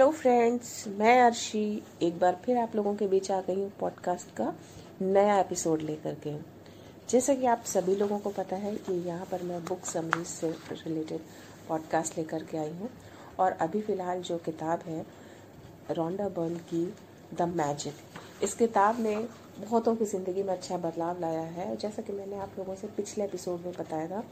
Hello friends, मैं अर्शी, एक बार फिर आप लोगों के बीच आ गई हूँ पॉडकास्ट का नया एपिसोड लेकर के। जैसा कि आप सभी लोगों को पता है कि यहाँ पर मैं बुक समरीज से रिलेटेड पॉडकास्ट लेकर के आई हूँ और अभी फ़िलहाल जो किताब है रोंडा बर्न की द मैजिक इस किताब ने बहुतों की ज़िंदगी में अच्छा बदलाव लाया है। जैसा कि मैंने आप लोगों से पिछले एपिसोड में बताया था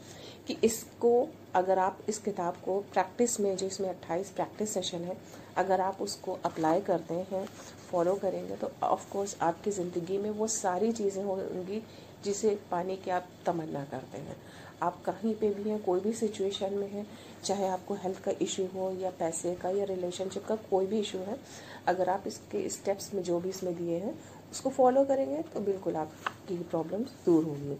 कि इसको, अगर आप इस किताब को प्रैक्टिस में, जो इसमें 28 प्रैक्टिस सेशन है, अगर आप उसको अप्लाई करते हैं फॉलो करेंगे तो ऑफ़ कोर्स आपकी ज़िंदगी में वो सारी चीज़ें होंगी जिसे पाने की आप तमन्ना करते हैं। आप कहीं पे भी हैं, कोई भी सिचुएशन में हैं, चाहे आपको हेल्थ का इशू हो या पैसे का या रिलेशनशिप का कोई भी इशू है, अगर आप इसके स्टेप्स में जो भी इसमें दिए हैं उसको फॉलो करेंगे तो बिल्कुल आपकी प्रॉब्लम्स दूर होंगी।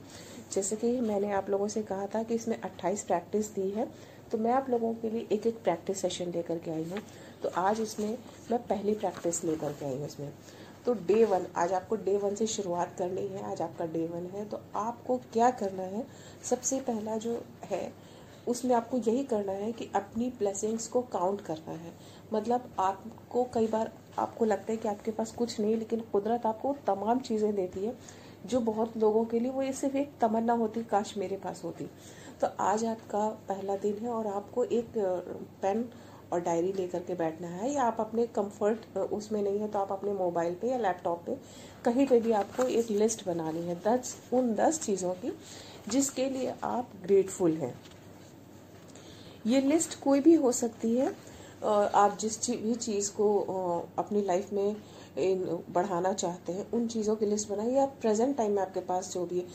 जैसे कि मैंने आप लोगों से कहा था कि इसमें 28 प्रैक्टिस दी है तो मैं आप लोगों के लिए एक एक प्रैक्टिस सेशन लेकर के आई हूँ। तो आज इसमें मैं पहली प्रैक्टिस लेकर के आई हूँ इसमें। तो डे वन आज आपको डे वन से शुरुआत करनी है, आज आपका डे वन है। तो आपको क्या करना है? सबसे पहला जो है, उसमें आपको यही करना है कि अपनी ब्लेसिंग्स को काउंट करना है। मतलब आपको कई बार आपको लगता है कि आपके पास कुछ नहीं, लेकिन कुदरत आपको तमाम चीज़ें देती है, जो बहुत लोगों के लिए वो ये सिर्फ़ एक तमन्ना होती, काश मेरे पास होती। तो आज आपका पहला दिन है और आपको एक पेन और डायरी लेकर के बैठना है, या आप अपने कंफर्ट उसमें नहीं है तो आप अपने मोबाइल पे या लैपटॉप पे कहीं पे भी आपको एक लिस्ट बनानी है, दस, उन दस चीज़ों की, जिसके लिए आप ग्रेटफुल हैं। ये लिस्ट कोई भी हो सकती है आप जिस भी चीज़ को अपनी लाइफ में बढ़ाना चाहते हैं, उन चीज़ों की लिस्ट बनाइए। या प्रेजेंट टाइम में आपके पास जो भी है।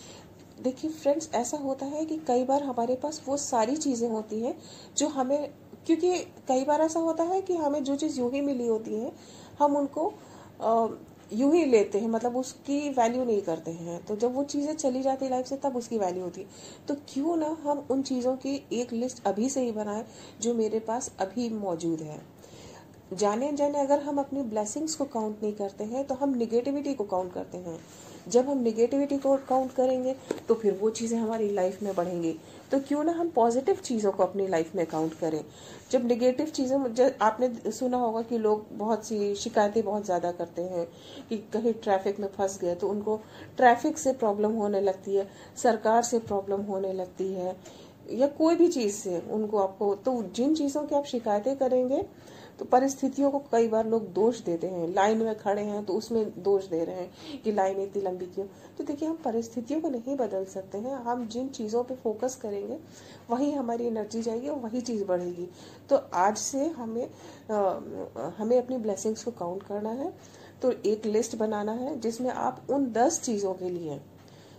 देखिए फ्रेंड्स ऐसा होता है कि कई बार हमारे पास वो सारी चीज़ें होती हैं जो हमें, क्योंकि कई बार ऐसा होता है कि हमें जो चीज़ यूँ ही मिली होती है, हम उनको यूँ ही लेते हैं मतलब उसकी वैल्यू नहीं करते हैं। तो जब वो चीज़ें चली जाती लाइफ से, तब उसकी वैल्यू होती। है तो क्यों ना हम उन चीज़ों की एक लिस्ट अभी से ही बनाएँ, जो मेरे पास अभी मौजूद है। जाने जाने अगर हम अपनी ब्लेसिंग्स को काउंट नहीं करते हैं तो हम निगेटिविटी को काउंट करते हैं। जब हम निगेटिविटी को काउंट करेंगे तो फिर वो चीज़ें हमारी लाइफ में बढ़ेंगी। तो क्यों ना हम पॉजिटिव चीज़ों को अपनी लाइफ में काउंट करें? जब निगेटिव चीज़ें आपने सुना होगा कि लोग बहुत सी शिकायतें बहुत ज़्यादा करते हैं, कि कहीं ट्रैफ़िक में फंस गए तो उनको ट्रैफ़िक से प्रॉब्लम होने लगती है, सरकार से प्रॉब्लम होने लगती है, या कोई भी चीज़ से उनको आपको तो जिन चीज़ों की आप शिकायतें करेंगे तो परिस्थितियों को कई बार लोग दोष देते हैं। लाइन में खड़े हैं तो उसमें दोष दे रहे हैं कि लाइन इतनी लंबी क्यों? तो देखिए हम परिस्थितियों को नहीं बदल सकते हैं। हम जिन चीज़ों पे फोकस करेंगे वही हमारी एनर्जी जाएगी और वही चीज़ बढ़ेगी। तो आज से हमें आ, हमें अपनी ब्लेसिंग्स को काउंट करना है। तो एक लिस्ट बनाना है जिसमें आप उन दस चीज़ों के लिए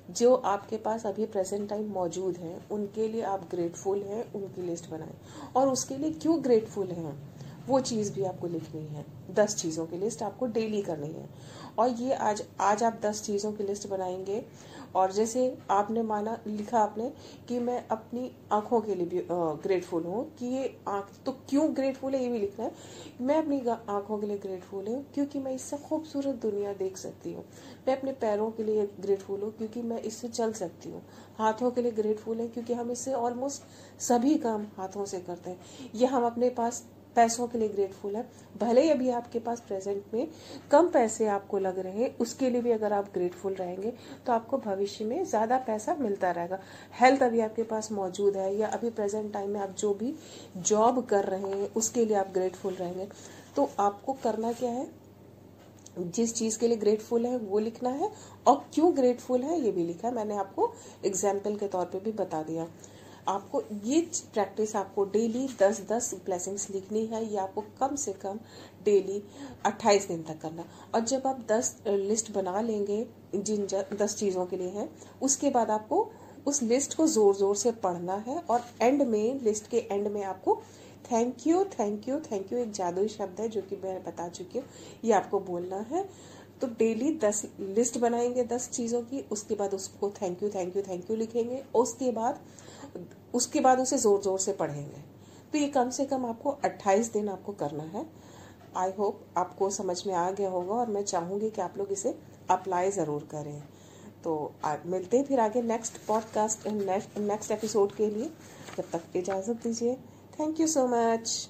जो आपके पास अभी प्रेजेंट टाइम मौजूद है उनके लिए आप ग्रेटफुल हैं उनकी लिस्ट बनाएँ। और उसके लिए क्यों ग्रेटफुल हैं? वो चीज़ भी आपको लिखनी है, दस चीज़ों की लिस्ट आपको डेली करनी है। और ये आज आज आप दस चीज़ों की लिस्ट बनाएँगे। और जैसे आपने माना, लिखा आपने कि मैं अपनी आँखों के लिए भी ग्रेटफुल हूँ कि ये आँख तो क्यों ग्रेटफुल है ये भी लिखना है। मैं अपनी आँखों के लिए ग्रेटफुल हूँ क्योंकि मैं इससे खूबसूरत दुनिया देख सकती हूँ। मैं अपने पैरों के लिए ग्रेटफुल हूँ क्योंकि मैं इससे चल सकती हूँ। हाथों के लिए ग्रेटफुल है क्योंकि हम इससे ऑलमोस्ट सभी काम हाथों से करते हैं। या हम अपने पास पैसों के लिए ग्रेटफुल है। भले ही अभी आपके पास प्रेजेंट में कम पैसे आपको लग रहे हैं, उसके लिए भी अगर आप ग्रेटफुल रहेंगे तो आपको भविष्य में ज़्यादा पैसा मिलता रहेगा। हेल्थ अभी आपके पास मौजूद है या अभी प्रेजेंट टाइम में आप जो भी जॉब कर रहे हैं, उसके लिए आप ग्रेटफुल रहेंगे। तो आपको करना क्या है? जिस चीज़ के लिए ग्रेटफुल है, वो लिखना है। और क्यों ग्रेटफुल है, ये भी लिखा है। मैंने आपको एग्ज़ाम्पल के तौर पे भी बता दिया। आपको ये प्रैक्टिस आपको डेली दस दस ब्लेसिंग्स लिखनी है, ये आपको कम से कम डेली अट्ठाईस दिन तक करना। और जब आप दस लिस्ट बना लेंगे, जिन दस चीज़ों के लिए है, उसके बाद आपको उस लिस्ट को ज़ोर ज़ोर से पढ़ना है और एंड में लिस्ट के एंड में आपको thank you thank you thank you एक जादुई शब्द है जो कि मैं बता चुकी हूँ, ये आपको बोलना है। तो डेली दस लिस्ट बनाएँगे दस चीज़ों की, उसके बाद उसको thank you thank you thank you लिखेंगे, उसके बाद उसके बाद उसे ज़ोर ज़ोर से पढ़ेंगे। तो ये कम से कम आपको 28 दिन आपको करना है। आई होप आपको समझ में आ गया होगा और मैं चाहूँगी कि आप लोग इसे अप्लाई ज़रूर करें। तो मिलते हैं फिर आगे नेक्स्ट पॉडकास्ट नेक्स्ट एपिसोड के लिए। जब तक इजाज़त दीजिए। Thank you so much